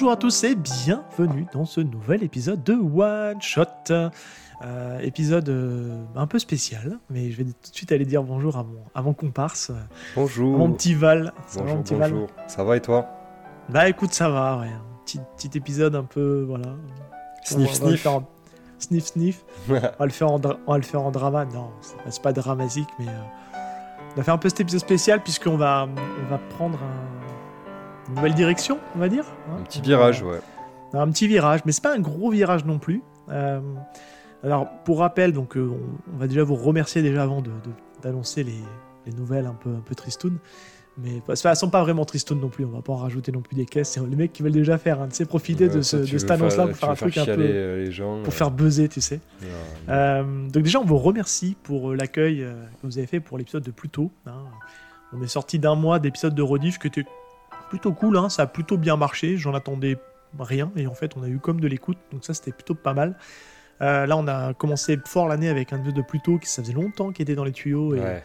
Bonjour à tous et bienvenue dans ce nouvel épisode de One Shot. Euh, épisode euh, un peu spécial, mais je vais tout de suite aller dire bonjour à mon, à mon comparse, Bonjour. à mon petit Val. Ça va, bonjour, petit Val. Ça va et toi? Bah écoute, ça va, ouais. Un petit, petit épisode un peu, voilà. Sniff, On va- on va le sniff. en- Sniff, sniff. On va le faire en, dra- on va le faire en drama. Non, c'est pas- c'est pas dramatique, mais euh, on va faire un peu cet épisode spécial puisqu'on va, on va prendre un- une nouvelle direction, on va dire. hein. Un petit virage, ouais. un petit virage, mais c'est pas un gros virage non plus. Euh, alors, pour rappel, donc, euh, on, va déjà vous remercier déjà avant de- de- d'annoncer les, les nouvelles un peu, un peu tristounes. Mais enfin, elles sont pas vraiment tristounes non plus, on va pas en rajouter non plus des caisses. C'est les mecs qui veulent déjà faire, hein, tu sais, profiter Ouais, de, ce- cette annonce-là pour faire un truc un peu. euh, les gens. pour euh, faire buzzer, tu sais. donc déjà, on vous remercie pour l'accueil que vous avez fait pour l'épisode de Pluto. hein. On est sorti d'un mois d'épisode de rediff qui était plutôt cool, hein. ça a plutôt bien marché. J'en attendais rien et en fait, on a eu comme de l'écoute, donc ça c'était plutôt pas mal. Euh, là, on a commencé fort l'année avec un épisode de Pluto qui ça faisait longtemps qu'il était dans les tuyaux et, ouais,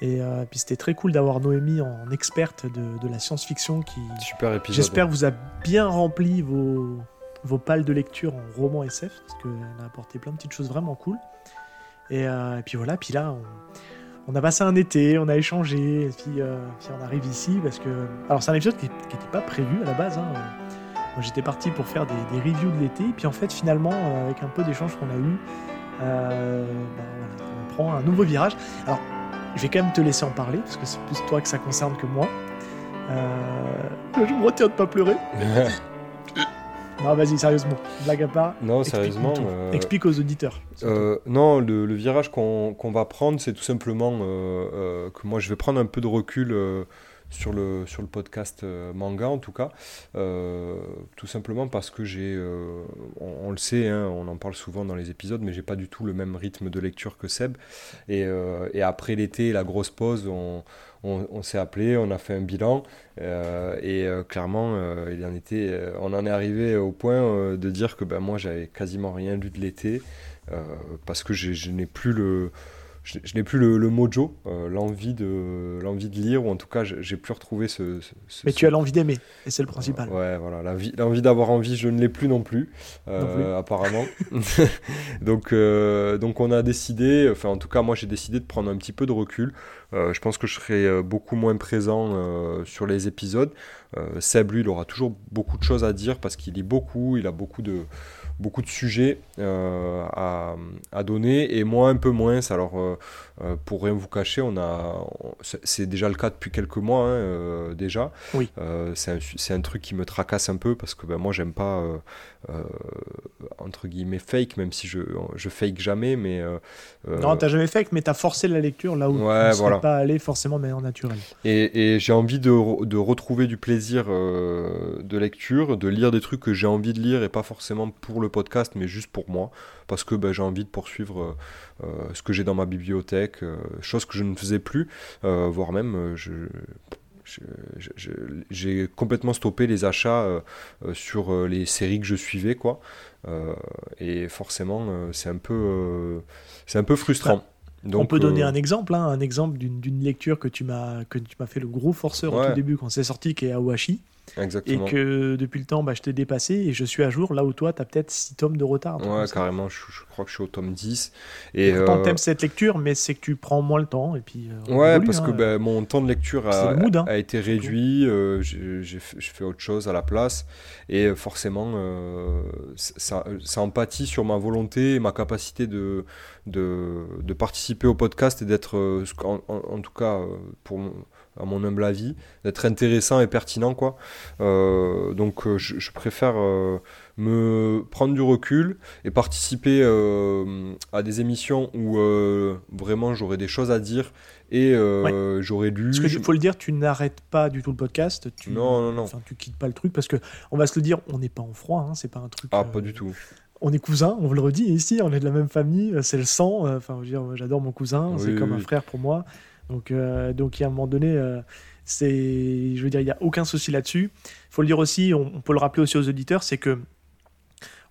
et, euh, puis c'était très cool d'avoir Noémie en experte de, de la science-fiction qui, super épisode. j'espère, vous a bien rempli vos, vos pales de lecture en roman SF, parce qu'elle a apporté plein de petites choses vraiment cool. Et, euh, et puis voilà, puis là, on, on a passé un été, on a échangé, et puis, euh, puis on arrive ici, parce que... Alors c'est un épisode qui n'était pas prévu à la base. hein. J'étais parti pour faire des, reviews de l'été, puis en fait finalement, euh, avec un peu d'échanges qu'on a eu, euh, voilà, on prend un nouveau virage. Alors, je vais quand même te laisser en parler, parce que c'est plus toi que ça concerne que moi. Je me retiens de pas pleurer. Non, vas-y, sérieusement, blague à part. non, sérieusement. euh, Explique aux auditeurs. euh, non, le, le virage qu'on va prendre, c'est tout simplement euh, que moi je vais prendre un peu de recul sur, le, sur le podcast euh, manga en tout cas. Euh, tout simplement parce que j'ai, euh, on, le sait, hein, on en parle souvent dans les épisodes, mais j'ai pas du tout le même rythme de lecture que Seb. Et, après l'été, la grosse pause, on, on, s'est appelé, on a fait un bilan. et clairement, on en est arrivé au point de dire que ben, moi, j'avais quasiment rien lu de l'été. parce que je n'ai plus le, je, je n'ai plus le, le mojo, euh, l'envie de, l'envie de lire, ou en tout cas, j'ai plus retrouvé ce. ce- ce- Mais ce- tu as l'envie d'aimer, et c'est le principal. Ouais, voilà, l'envie, d'avoir envie, je ne l'ai plus non plus, euh, Non plus. apparemment. donc, euh, donc on a décidé, enfin en tout cas moi j'ai décidé de prendre un petit peu de recul. Euh, je pense que je serai euh, beaucoup moins présent euh, sur les épisodes. Euh, Seb, lui, il aura toujours beaucoup de choses à dire parce qu'il lit beaucoup, il a beaucoup de, beaucoup de sujets euh, à, à donner et moi un peu moins. Alors, euh, euh, pour rien vous cacher, on a, c'est déjà le cas depuis quelques mois hein, euh, déjà. Oui. C'est un, un truc qui me tracasse un peu parce que ben, moi j'aime pas entre guillemets fake, même si je, je fake jamais, mais Non, t'as jamais fait, mais t'as forcé la lecture là où Ouais, tu ne voilà. pas allé forcément de manière naturelle. Et, et j'ai envie de, re- de retrouver du plaisir de lecture, de lire des trucs que j'ai envie de lire et pas forcément pour le podcast, mais juste pour moi, parce que ben, j'ai envie de poursuivre euh, euh, ce que j'ai dans ma bibliothèque, euh, chose que je ne faisais plus, euh, voire même je. J'ai complètement stoppé les achats euh, euh, sur euh, les séries que je suivais, quoi. Et forcément, c'est un peu, c'est un peu frustrant. On peut donner un exemple, hein, un exemple d'une lecture que tu m'as que tu m'as fait le gros forceur au tout début quand c'est sorti, qui est Awashi, et Exactement. que depuis le temps, bah, je t'ai dépassé et je suis à jour là où toi, t'as peut-être 6 tomes de retard. Ouais, carrément, je, je crois que je suis au tome 10. Et, Pourtant, euh, t'aimes cette lecture, mais c'est que tu prends moins le temps et puis. euh, ouais, évolue, parce hein. que ben, mon temps de lecture a, mood, hein, a été réduit, euh, j'ai j'ai fait j'ai fait autre chose à la place, et euh, forcément, euh, ça, ça empathie sur ma volonté et ma capacité de, de, de participer au podcast et d'être, en, en tout cas, pour à mon humble avis, d'être intéressant et pertinent, quoi. Euh, donc, euh, je, je préfère euh, me prendre du recul et participer à des émissions où vraiment j'aurais des choses à dire et euh, j'aurais lu. Parce qu'il faut le dire, tu n'arrêtes pas du tout le podcast. Tu, Non, non, non. Enfin, tu quittes pas le truc parce que on va se le dire, on n'est pas en froid, hein, c'est pas un truc. Ah, pas du tout. On est cousins, on vous le redit ici, on est de la même famille, c'est le sang. Enfin, j'adore mon cousin, c'est comme un frère pour moi. Donc, euh, donc, a un moment donné, euh, c'est, je veux dire, il y a aucun souci là-dessus. Il faut le dire aussi, on, peut le rappeler aussi aux auditeurs, c'est que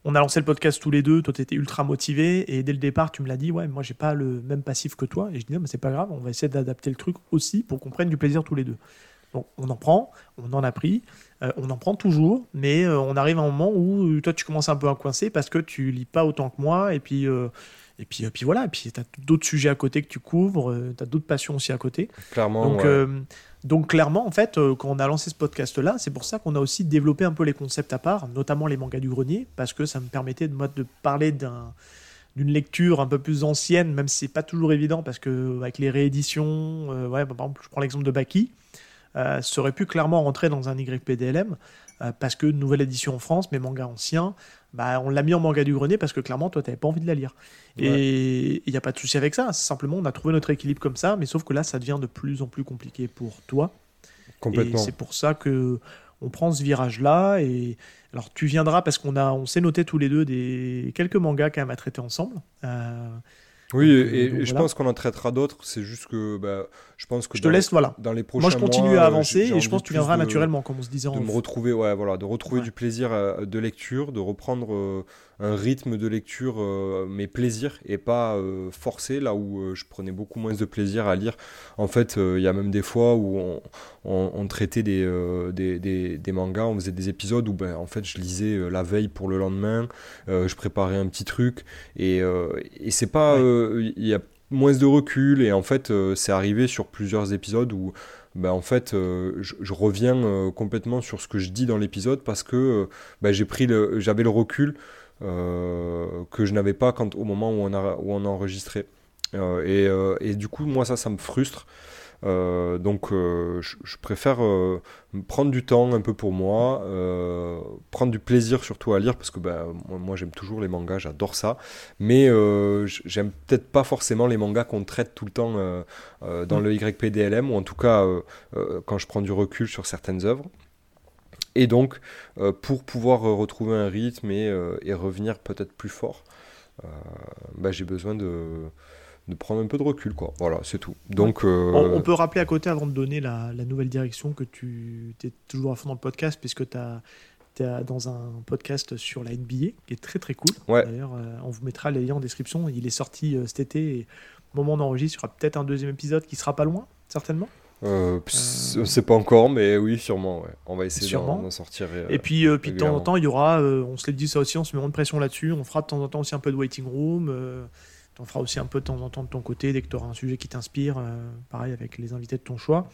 on a lancé le podcast tous les deux, toi tu étais ultra motivé et dès le départ tu me l'as dit ouais moi j'ai pas le même passif que toi et je dis non mais c'est pas grave on va essayer d'adapter le truc aussi pour qu'on prenne du plaisir tous les deux Donc on en prend, on en a pris, euh, on en prend toujours, mais euh, on arrive à un moment où toi tu commences un peu à coincer parce que tu lis pas autant que moi et puis et puis, puis voilà, et puis tu as d'autres sujets à côté que tu couvres, tu as d'autres passions aussi à côté. Clairement. Donc, donc clairement, en fait, quand on a lancé ce podcast-là, c'est pour ça qu'on a aussi développé un peu les concepts à part, notamment les mangas du grenier, parce que ça me permettait de, de parler d'un d'une lecture un peu plus ancienne, même si c'est pas toujours évident, parce que avec les rééditions, ouais, par exemple, je prends l'exemple de Baki, euh, ça aurait pu clairement rentrer dans un YPDLM euh, parce que nouvelle édition en France, mais manga ancien, bah, on l'a mis en manga du grenier parce que clairement, toi, tu pas envie de la lire. Et il n'y a pas de souci avec ça. Simplement, on a trouvé notre équilibre comme ça, mais sauf que là, ça devient de plus en plus compliqué pour toi. Complètement. Et c'est pour ça que on prend ce virage-là. Et alors, tu viendras parce qu'on a, on s'est noté tous les deux des quelques mangas quand même à traiter ensemble. Euh, oui, et, je pense qu'on en traitera d'autres. C'est juste que bah, je pense que je te laisse voilà. Dans les prochains Moi, je continue à avancer et je pense que tu viendras naturellement, comme on se disait. De me retrouver, ouais, voilà, de retrouver du plaisir euh, de lecture, de reprendre euh, un rythme de lecture, euh, mais plaisir et pas forcé. Là où je prenais beaucoup moins de plaisir à lire. En fait, il y a même des fois où on, traitait des, des, des, mangas, on faisait des épisodes où, ben, en fait, je lisais la veille pour le lendemain. je préparais un petit truc et, et c'est pas, il y a moins de recul et en fait euh, c'est arrivé sur plusieurs épisodes où ben, en fait euh, je, reviens euh, complètement sur ce que je dis dans l'épisode parce que ben, j'ai pris le j'avais le recul que je n'avais pas quand au moment où on a où on a enregistré. Et, et, du coup moi ça ça me frustre donc euh, je, préfère euh, prendre du temps un peu pour moi, prendre du plaisir surtout à lire parce que ben, moi, j'aime toujours les mangas, j'adore ça, mais j'aime peut-être pas forcément les mangas qu'on traite tout le temps dans mm. le YPDLM ou en tout cas quand je prends du recul sur certaines œuvres. Et donc, pour pouvoir retrouver un rythme et, et revenir peut-être plus fort, ben, j'ai besoin de, de prendre un peu de recul, quoi. Voilà, c'est tout. Donc, euh, on, peut rappeler à côté, avant de donner la, nouvelle direction, que tu es toujours à fond dans le podcast, puisque tu es dans un podcast sur la NBA, qui est très très cool. D'ailleurs, euh, on vous mettra les liens en description. Il est sorti euh, cet été, et au moment où on enregistre, il y aura peut-être un deuxième épisode qui sera pas loin, certainement. Euh, c'est pas encore, mais oui, sûrement. Ouais. On va essayer d'en sortir. et puis, puis de temps en temps, il y aura, on se l'a dit ça aussi, on se met de pression là-dessus. On fera de temps en temps aussi un peu de waiting room. On fera aussi un peu de temps en temps de ton côté dès que tu auras un sujet qui t'inspire, euh, pareil avec les invités de ton choix.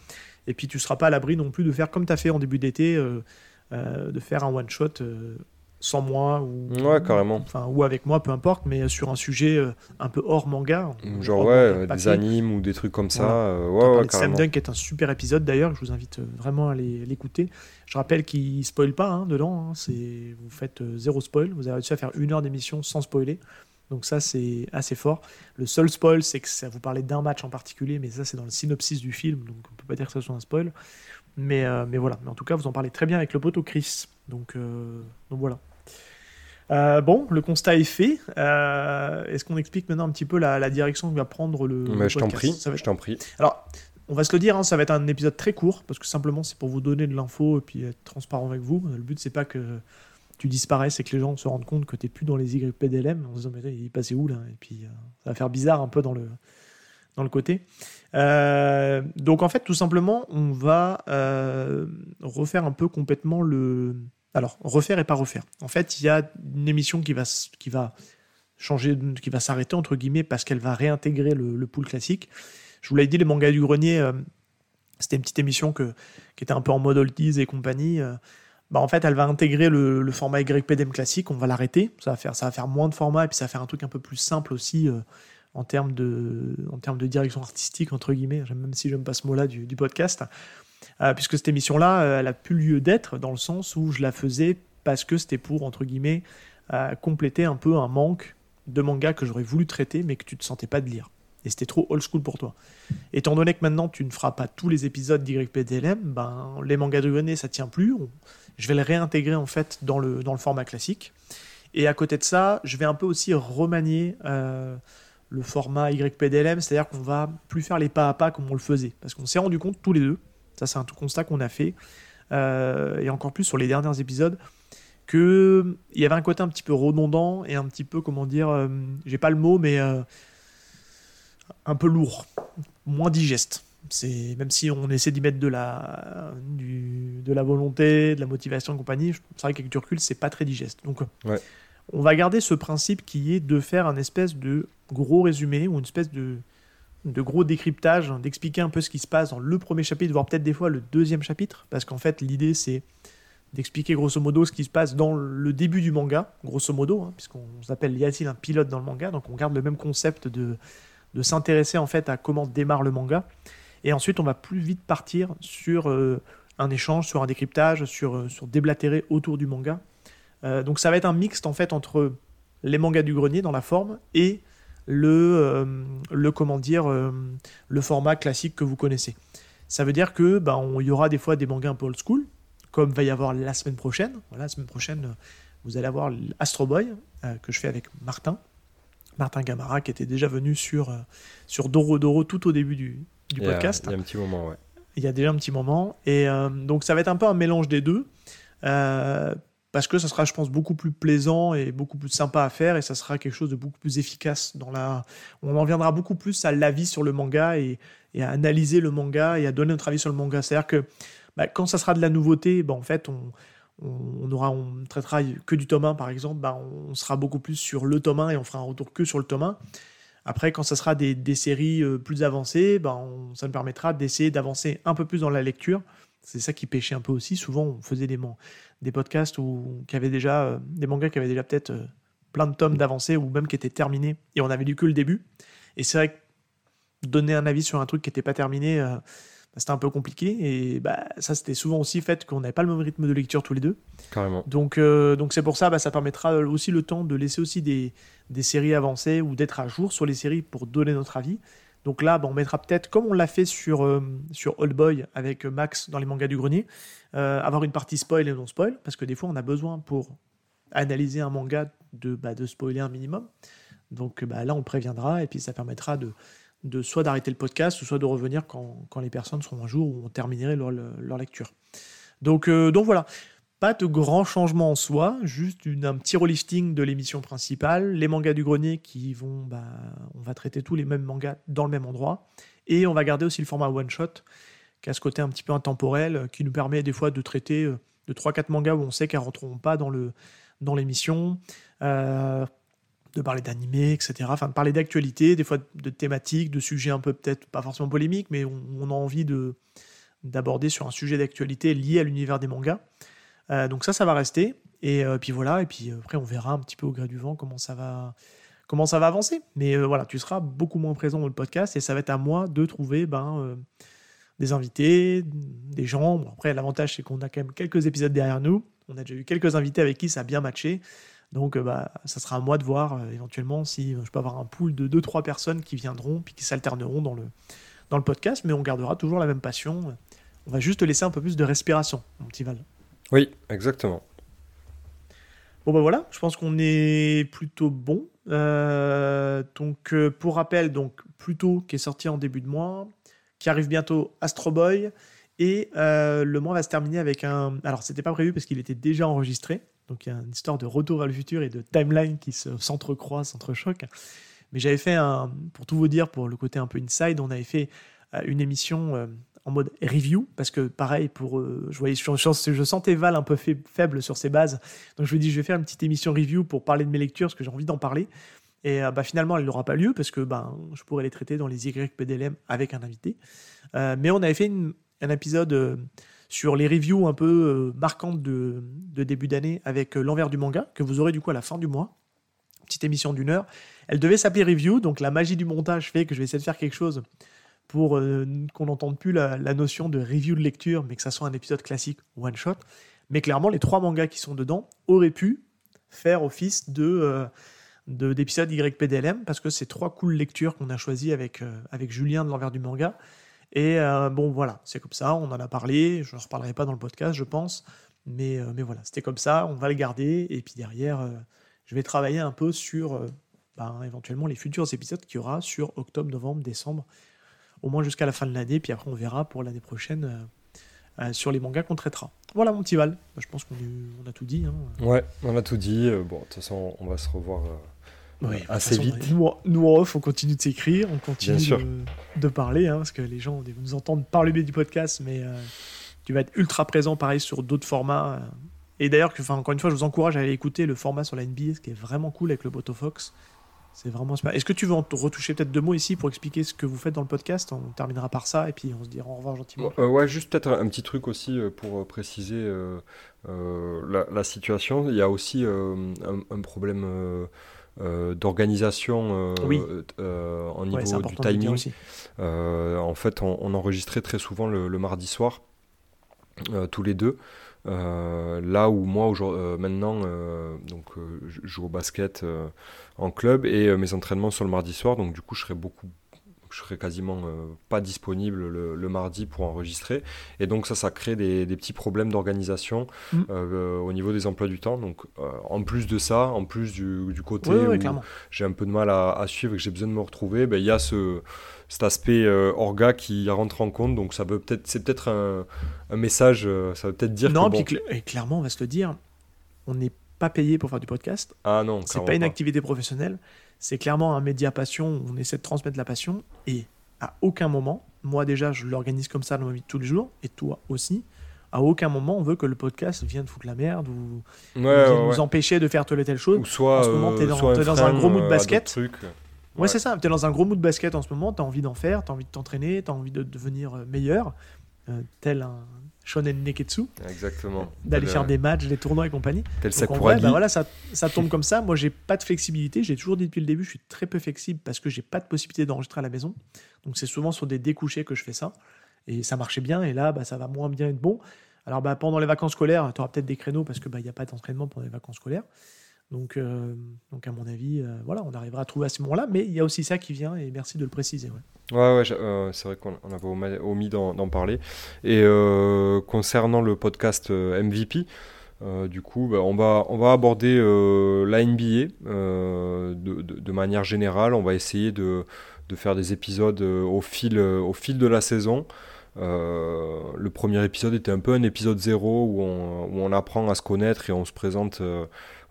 Et puis tu seras pas à l'abri non plus de faire comme tu as fait en début d'été, euh, euh, de faire un one-shot sans moi ou, ouais, carrément. Enfin, ou avec moi, peu importe, mais sur un sujet un peu hors manga. Genre, ouais, des animes ou des trucs comme ça. ouais, ouais, Sam Dunk est un super épisode d'ailleurs, je vous invite vraiment à l'écouter. Je rappelle qu'il spoil pas hein, dedans, hein, vous faites zéro spoil, vous avez réussi à faire une heure d'émission sans spoiler. Donc ça, c'est assez fort. Le seul spoil, c'est que ça vous parlait d'un match en particulier, mais ça, c'est dans le synopsis du film, donc on peut pas dire que ce soit un spoil. Mais, euh, mais voilà. Mais en tout cas, vous en parlez très bien avec le poteau Chris. Donc, euh, donc voilà. Euh, bon, le constat est fait. Est-ce qu'on explique maintenant un petit peu la, direction que va prendre le. Mais je t'en prie. Je t'en prie. Alors, on va se le dire, hein, ça va être un épisode très court parce que simplement c'est pour vous donner de l'info et puis être transparent avec vous. Le but c'est pas que tu disparais, c'est que les gens se rendent compte que tu n'es plus dans les YPDLM en se disant mais il est passé où là? Et puis euh, ça va faire bizarre un peu dans le, dans le côté. Euh, donc en fait, tout simplement, on va euh, refaire un peu complètement le. Alors, refaire et pas refaire. En fait, il y a une émission qui va, qui va changer, qui va s'arrêter entre guillemets parce qu'elle va réintégrer le, le, pool classique. Je vous l'avais dit, les mangas du grenier, c'était une petite émission que, qui était un peu en mode oldies et compagnie. Bah, en fait, elle va intégrer le, format YPDM classique, on va l'arrêter, ça va, faire, moins de format, et puis ça va faire un truc un peu plus simple aussi euh, en, termes de, direction artistique, entre guillemets, même si j'aime pas ce mot-là du, podcast, euh, puisque cette émission-là, euh, elle a plus lieu d'être, dans le sens où je la faisais parce que c'était pour, entre guillemets, compléter un peu un manque de manga que j'aurais voulu traiter, mais que tu te sentais pas de lire. Et c'était trop old school pour toi. Étant donné que maintenant tu ne feras pas tous les épisodes d'YPDLM, ben, les mangas de René ça tient plus je vais le réintégrer en fait dans le, dans le format classique. Et à côté de ça, je vais un peu aussi remanier euh, le format YPDLM, c'est-à-dire qu'on va plus faire les pas à pas comme on le faisait. Parce qu'on s'est rendu compte tous les deux, ça c'est un tout constat qu'on a fait, euh, et encore plus sur les derniers épisodes, qu'il y avait un côté un petit peu redondant et un petit peu, comment dire, euh, j'ai pas le mot, mais un peu lourd, moins digeste. C'est même si on essaie d'y mettre de la, du, de la volonté, de la motivation et compagnie, c'est vrai qu'avec du recul, c'est pas très digeste. Donc, on va garder ce principe qui est de faire un espèce de gros résumé ou une espèce de, de gros décryptage, d'expliquer un peu ce qui se passe dans le premier chapitre, voire peut-être des fois le deuxième chapitre, parce qu'en fait, l'idée c'est d'expliquer grosso modo ce qui se passe dans le début du manga, grosso modo, hein, puisqu'on s'appelle y a-t-il un pilote dans le manga, donc on garde le même concept de, de s'intéresser en fait à comment démarre le manga. Et ensuite, on va plus vite partir sur euh, un échange, sur un décryptage, sur, euh, sur déblatérer autour du manga. Euh, donc ça va être un mixte en fait entre les mangas du grenier dans la forme et le, le comment dire, le format classique que vous connaissez. Ça veut dire que bah, il y aura des fois des mangas un peu old school, comme va y avoir la semaine prochaine. Voilà, la semaine prochaine, vous allez avoir Astro Boy que je fais avec Martin. Martin Gamara qui était déjà venu sur, sur Doro Doro tout au début du, du podcast. Il y a un petit moment, ouais. Il y a déjà un petit moment. Et euh, donc, ça va être un peu un mélange des deux. Euh, parce que ça sera, je pense, beaucoup plus plaisant et beaucoup plus sympa à faire. Et ça sera quelque chose de beaucoup plus efficace. Dans la... On en viendra beaucoup plus à l'avis sur le manga et, à analyser le manga et à donner notre avis sur le manga. C'est-à-dire que bah, quand ça sera de la nouveauté, bah, en fait, on, on, aura, on traitera que du tome 1 par exemple, bah, on sera beaucoup plus sur le tome 1 et on fera un retour que sur le tome 1. Après, quand ça sera des, séries euh, plus avancées, ben, ça nous permettra d'essayer d'avancer un peu plus dans la lecture. C'est ça qui pêchait un peu aussi. Souvent, on faisait des, des podcasts où, qui déjà, euh, des mangas qui avaient déjà peut-être euh, plein de tomes d'avancée ou même qui étaient terminés et on avait lu que le début. Et c'est vrai que donner un avis sur un truc qui n'était pas terminé, c'était un peu compliqué. Et bah, ça, c'était souvent aussi fait qu'on n'avait pas le même rythme de lecture tous les deux. Carrément. Donc, donc c'est pour ça, bah, ça permettra aussi le temps de laisser aussi des, des séries avancées ou d'être à jour sur les séries pour donner notre avis. Donc là, on mettra peut-être, comme on l'a fait sur, euh, sur Old Boy avec Max dans les mangas du grenier, euh, avoir une partie spoil et non spoil, parce que des fois on a besoin pour analyser un manga de, bah, de spoiler un minimum. Donc bah, là, on préviendra et puis ça permettra de, de soit d'arrêter le podcast, soit de revenir quand, quand, les personnes seront un jour où on terminerait leur, leur lecture. Donc, euh, donc voilà. Pas de grands changements en soi, juste un petit relifting de l'émission principale, les mangas du grenier qui vont, bah, on va traiter tous les mêmes mangas dans le même endroit, et on va garder aussi le format one shot, qui a ce côté un petit peu intemporel, qui nous permet des fois de traiter euh, de 3-4 mangas où on sait qu'elles rentreront pas dans le dans l'émission, euh, de parler d'animé, etc. Enfin, de parler d'actualité, des fois de thématiques, de sujets un peu peut-être pas forcément polémiques, mais on, a envie de d'aborder sur un sujet d'actualité lié à l'univers des mangas. Euh, donc ça, ça va rester. Et euh, puis voilà, et puis euh, après, on verra un petit peu au gré du vent comment ça va, comment ça va avancer. Mais voilà, tu seras beaucoup moins présent dans le podcast et ça va être à moi de trouver ben, des invités, des gens. après, l'avantage, c'est qu'on a quand même quelques épisodes derrière nous. On a déjà eu quelques invités avec qui ça a bien matché. Donc, bah, ça sera à moi de voir éventuellement si je peux avoir un pool de 2-3 personnes qui viendront puis qui s'alterneront dans le, dans le podcast. Mais on gardera toujours la même passion. On va juste laisser un peu plus de respiration, mon petit Val. Oui, exactement. Bon ben voilà, je pense qu'on est plutôt bon. Euh, donc euh, pour rappel, donc Pluto qui est sorti en début de mois, qui arrive bientôt Astro Boy, et euh, le mois va se terminer avec un. Alors c'était pas prévu parce qu'il était déjà enregistré, donc il y a une histoire de retour vers le futur et de timeline qui se s'entrecroisent, s'entrechoquent. Mais j'avais fait un, pour tout vous dire, pour le côté un peu inside, on avait fait une émission en mode review, parce que pareil, pour, euh, je, voyais, je, sentais Val un peu faible sur ses bases, donc je me dis je vais faire une petite émission review pour parler de mes lectures, parce que j'ai envie d'en parler. Et euh, bah, finalement, elle n'aura pas lieu, parce que bah, je pourrais les traiter dans les YPDLM avec un invité. Euh, mais on avait fait un épisode sur les reviews un peu marquantes de, début d'année avec l'envers du manga, que vous aurez du coup à la fin du mois. Petite émission d'une heure. Elle devait s'appeler review, donc la magie du montage fait que je vais essayer de faire quelque chose pour euh, qu'on n'entende plus la, notion de review de lecture, mais que ça soit un épisode classique one shot. Mais clairement, les trois mangas qui sont dedans auraient pu faire office de euh, d'épisode YPDLM parce que c'est trois cool lectures qu'on a choisies avec, euh, avec Julien de l'envers du manga. Et bon, voilà, c'est comme ça, on en a parlé, je ne reparlerai pas dans le podcast, je pense, mais, mais voilà, c'était comme ça, on va le garder, et puis derrière, je vais travailler un peu sur ben, éventuellement les futurs épisodes qu'il y aura sur octobre, novembre, décembre, au moins jusqu'à la fin de l'année, puis après on verra pour l'année prochaine euh, euh, sur les mangas qu'on traitera. Voilà mon petit Val, je pense qu'on a tout dit. Hein. Ouais, on a tout dit. Euh, bon, de toute façon, on va se revoir oui, assez vite. Nous, nous, en off, on continue de s'écrire, on continue de, de, parler, hein, parce que les gens nous entendent par le biais du podcast, mais tu vas être ultra présent pareil sur d'autres formats. Et d'ailleurs, encore une fois, je vous encourage à aller écouter le format sur la NBA, ce qui est vraiment cool avec le Botofox. C'est vraiment super. Est-ce que tu veux en retoucher peut-être deux mots ici pour expliquer ce que vous faites dans le podcast? On terminera par ça et puis on se dira au revoir gentiment. Euh, ouais, juste peut-être un petit truc aussi euh, pour euh, préciser la, situation. Il y a aussi un, problème d'organisation oui. au niveau du timing. en fait, on, enregistrait très souvent le mardi soir, tous les deux. Euh, là où moi euh, maintenant euh, donc je joue au basket en club et mes entraînements sur le mardi soir donc du coup je serai beaucoup je serai quasiment pas disponible le, mardi pour enregistrer et donc ça ça crée des, petits problèmes d'organisation mm. au niveau des emplois du temps donc en plus de ça en plus du, côté où j'ai un peu de mal à, suivre et que j'ai besoin de me retrouver ben, il y a ce cet aspect euh, orga qui rentre en compte. Donc ça peut peut-être, c'est peut-être un, message, euh, ça veut peut-être dire. Non, que, puis et clairement, on va se le dire, on n'est pas payé pour faire du podcast. Ah non, c'est pas une activité professionnelle. C'est clairement un média passion. Où on essaie de transmettre la passion et à aucun moment, moi déjà, je l'organise comme ça dans ma vie de tous les jours et toi aussi. À aucun moment on veut que le podcast vienne foutre la merde ou, nous empêcher de faire telle ou telle chose. Ou soit, en ce moment, tu es dans, un gros mood de basket. Ouais, c'est ça. Tu es dans un gros mood de basket en ce moment, tu as envie d'en faire, tu as envie de t'entraîner, tu as envie de devenir euh, meilleur, euh, tel un shonen neketsu. Exactement. D'aller faire des matchs, des tournois et compagnie. Tel Donc, en vrai, bah voilà, ça, ça tombe comme ça. Moi, j'ai pas de flexibilité. J'ai toujours dit depuis le début, je suis très peu flexible parce que j'ai pas de possibilité d'enregistrer à la maison. Donc, c'est souvent sur des découchés que je fais ça. Et ça marchait bien. Et là, bah, ça va moins bien être bon. Alors, bah, pendant les vacances scolaires, tu auras peut-être des créneaux parce qu'il bah, n'y a pas d'entraînement pendant les vacances scolaires. Donc, euh, donc à mon avis, euh, voilà, on arrivera à trouver à ce moment-là. Mais il y a aussi ça qui vient, et merci de le préciser. Ouais, ouais, euh, c'est vrai qu'on avait omis d'en parler. Et concernant le podcast MVP, du coup, bah, on, va, on va aborder la NBA de, manière générale. On va essayer de, de faire des épisodes au, fil, au fil de la saison. le premier épisode était un peu un épisode zéro où on, où on apprend à se connaître et on se présente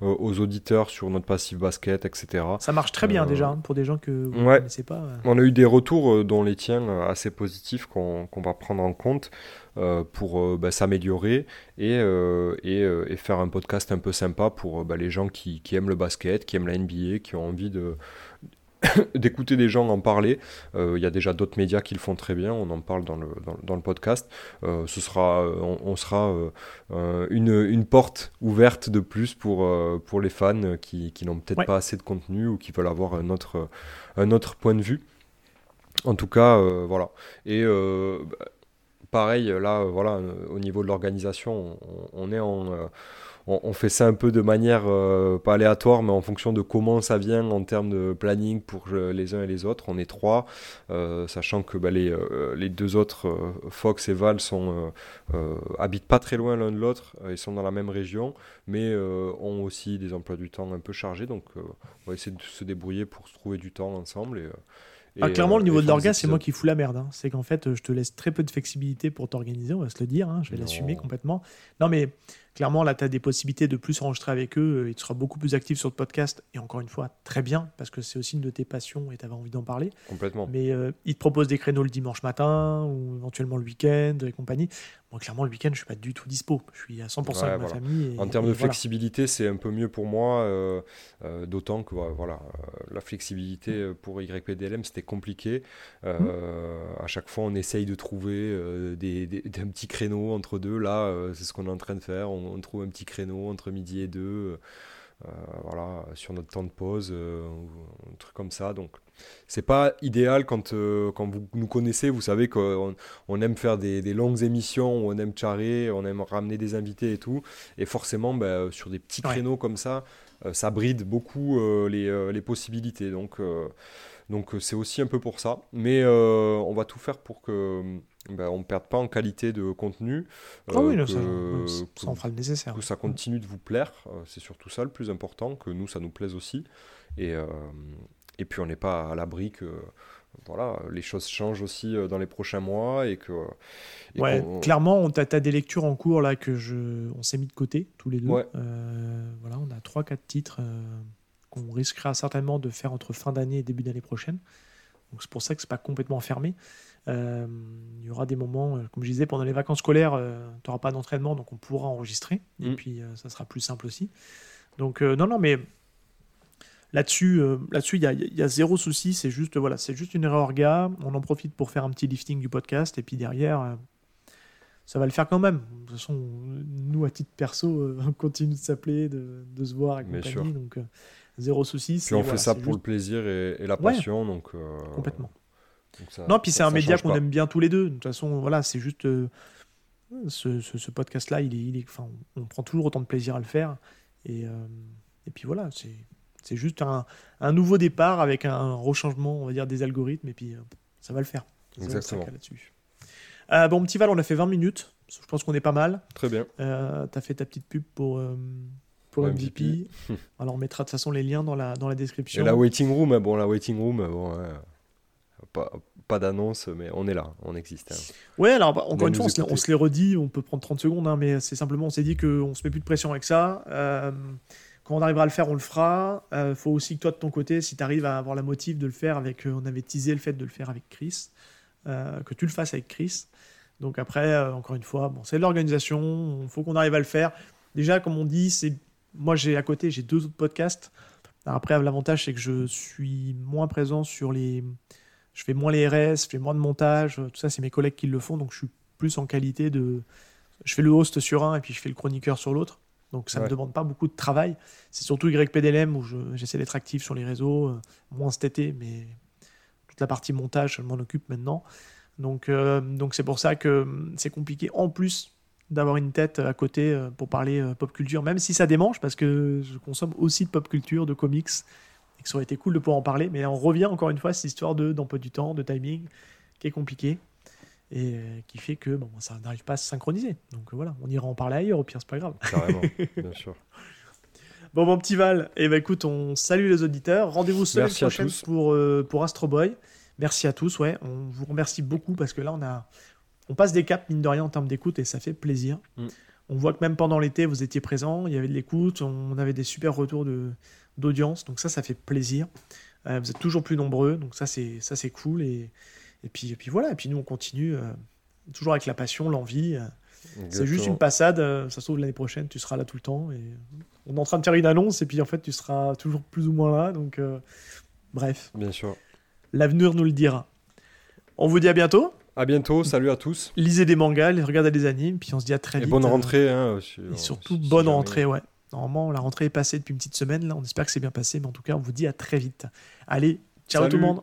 aux auditeurs sur notre passif basket, etc. Ça marche très bien euh, déjà hein, pour des gens que vous ne connaissez pas. On a eu des retours, euh, dont les tiens, assez positifs qu'on va prendre en compte. pour bah, s'améliorer et, et, faire un podcast un peu sympa pour bah, les gens qui, qui, aiment le basket, qui aiment la NBA, qui ont envie de, d'écouter des gens en parler. Euh, il y a déjà d'autres médias qui le font très bien, on en parle dans le, dans, le podcast. Euh, ce sera, euh, on, sera une, une, porte ouverte de plus pour, pour les fans qui, qui n'ont peut-être pas assez de contenu ou qui veulent avoir un autre, un autre point de vue. En tout cas, voilà. Et pareil, là, voilà, au niveau de l'organisation, on, est en on, fait ça un peu de manière euh, pas aléatoire, mais en fonction de comment ça vient en termes de planning pour euh, les uns et les autres. On est trois, euh, sachant que bah, les, les, deux autres, Fox et Val, sont, habitent pas très loin l'un de l'autre, ils sont dans la même région, mais ont aussi des emplois du temps un peu chargés. Donc on va essayer de se débrouiller pour se trouver du temps ensemble. Et, ah, clairement, le niveau de l'orgasme, c'est moi qui fous la merde. Hein. C'est qu'en fait, je te laisse très peu de flexibilité pour t'organiser, on va se le dire. Hein. Je vais l'assumer complètement. Non, mais clairement, là, tu as des possibilités de plus enregistrer avec eux euh, et tu seras beaucoup plus actif sur le podcast. Et encore une fois, très bien, parce que c'est aussi une de tes passions et tu avais envie d'en parler. Complètement. Mais euh, ils te proposent des créneaux le dimanche matin ou éventuellement le week-end et compagnie. Moi, clairement, le week-end, je suis pas du tout dispo. Je suis à 100% avec ma famille. en termes de flexibilité, c'est un peu mieux pour moi, euh, d'autant que voilà, la flexibilité pour YPDLM, c'était compliqué. Mmh. À chaque fois, on essaye de trouver des, des, un petit créneau entre deux. Là, c'est ce qu'on est en train de faire. On, on, trouve un petit créneau entre midi et deux, euh, voilà, sur notre temps de pause, euh, un truc comme ça. Donc, c'est pas idéal quand, euh, quand vous nous connaissez. Vous savez qu'on on aime faire des, longues émissions, on aime charrer, on aime ramener des invités et tout. Et forcément, bah, sur des petits créneaux comme ça, ça bride beaucoup les, les, possibilités. Donc, donc c'est aussi un peu pour ça. Mais on va tout faire pour que ben, on ne perde pas en qualité de contenu. Ah oui, euh, que, ça, fera le nécessaire. Que ça continue de vous plaire, euh, c'est surtout ça le plus important, que nous, ça nous plaise aussi. Et, euh, et puis, on n'est pas à l'abri que voilà, les choses changent aussi dans les prochains mois. Et que, ouais, clairement, on as, des lectures en cours là que je, on s'est mis de côté tous les deux. voilà, on a 3-4 titres qu'on risquera certainement de faire entre fin d'année et début d'année prochaine. Donc c'est pour ça que c'est pas complètement fermé. Euh, il y aura des moments, euh, comme je disais, pendant les vacances scolaires, euh, tu n'auras pas d'entraînement, donc on pourra enregistrer. Et Mm. puis ça sera plus simple aussi. Donc non, non, mais là-dessus, là-dessus, il y a, y a zéro souci. C'est juste, voilà, c'est juste une erreur orga. On en profite pour faire un petit lifting du podcast, et puis derrière. ça va le faire quand même. De toute façon, nous, à titre perso, on continue de s'appeler, de, de se voir et compagnie. Donc, euh, zéro souci. Puis on voilà, fait ça pour juste- le plaisir et, et la Ouais. passion. Donc, euh, Complètement. donc ça- Non, puis c'est un média qu'on aime bien tous les deux. De toute façon, voilà, c'est juste. euh, ce ce- ce podcast-là, il est, il est, enfin, on prend toujours autant de plaisir à le faire. Et, euh, et puis voilà, c'est juste un, un nouveau départ avec un rechangement, on va dire, des algorithmes. Et puis ça va le faire. Exactement. là-dessus. Bon, petit Val, on a fait 20 minutes. Je pense qu'on est pas mal. Très bien. Euh, T'as fait ta petite pub pour, pour MVP. Alors on mettra de toute façon les liens dans la, dans la Et description. la waiting room, hein, bon, la waiting room, bon, ouais, pas, pas d'annonce, mais on est là, on existe. hein. Ouais, alors bah, encore une fois, on se, les- on écouter. se les redit, on peut prendre 30 secondes, hein, mais c'est simplement, on s'est dit qu'on se met plus de pression avec ça. Euh, quand on arrivera à le faire, on le fera. Il faut aussi que toi, de ton côté, si tu arrives à avoir la motive de le faire avec. euh, on avait teasé le fait de le faire avec Chris, euh, que tu le fasses avec Chris. Donc après, euh, encore une fois, bon, c'est de l'organisation, il faut qu'on arrive à le faire. Déjà, comme on dit, c'est moi j'ai à côté, j'ai deux autres podcasts. Après, l'avantage, c'est que je suis moins présent sur les. Je fais moins les RS, je fais moins de montage, tout ça, c'est mes collègues qui le font, donc je suis plus en qualité de. Je fais le host sur un et puis je fais le chroniqueur sur l'autre. Donc ça ne Ouais. me demande pas beaucoup de travail. C'est surtout YPDLM où je- j'essaie d'être actif sur les réseaux, euh, moins cet été, mais toute la partie montage, je m'en occupe maintenant. Donc euh, donc c'est pour ça que hum, c'est compliqué en plus d'avoir une tête à côté euh, pour parler euh, pop culture, même si ça démange, parce que je consomme aussi de pop culture, de comics, et que ça aurait été cool de pouvoir en parler. Mais on revient encore une fois à cette histoire de d'emploi du temps, de timing, qui est compliqué, et euh, qui fait que bon, ça n'arrive pas à se synchroniser. Donc euh, voilà, on ira en parler ailleurs, au pire, c'est pas grave. Carrément, bien sûr. Bon, mon petit Val, eh ben, écoute, on salue les auditeurs. Rendez-vous semaine prochaine pour, euh, pour Astro Boy. Merci à tous, ouais. On vous remercie beaucoup parce que là, on a, on passe des caps, mine de rien, en termes d'écoute et ça fait plaisir. Mm. On voit que même pendant l'été, vous étiez présents, il y avait de l'écoute, on avait des super retours de, d'audience, donc ça, ça fait plaisir. Euh, vous êtes toujours plus nombreux, donc ça, c'est, ça, c'est cool. Et, et, puis, et puis voilà, et puis nous, on continue, euh, toujours avec la passion, l'envie. euh, c'est juste une passade, euh, ça se trouve l'année prochaine, tu seras là tout le temps. Et on est en train de faire une annonce, et puis en fait, tu seras toujours plus ou moins là. Donc, bref, Bien sûr. l'avenir nous le dira. On vous dit à bientôt. À bientôt, salut à tous. Lisez des mangas, regardez des animes, puis on se dit à très Et vite. bonne euh, rentrée. hein, si- et surtout, si bonne jamais- rentrée, ouais. Normalement, la rentrée est passée depuis une petite semaine, là. On espère que c'est bien passé, mais en tout cas, on vous dit à très vite. Allez, ciao Salut. tout le monde.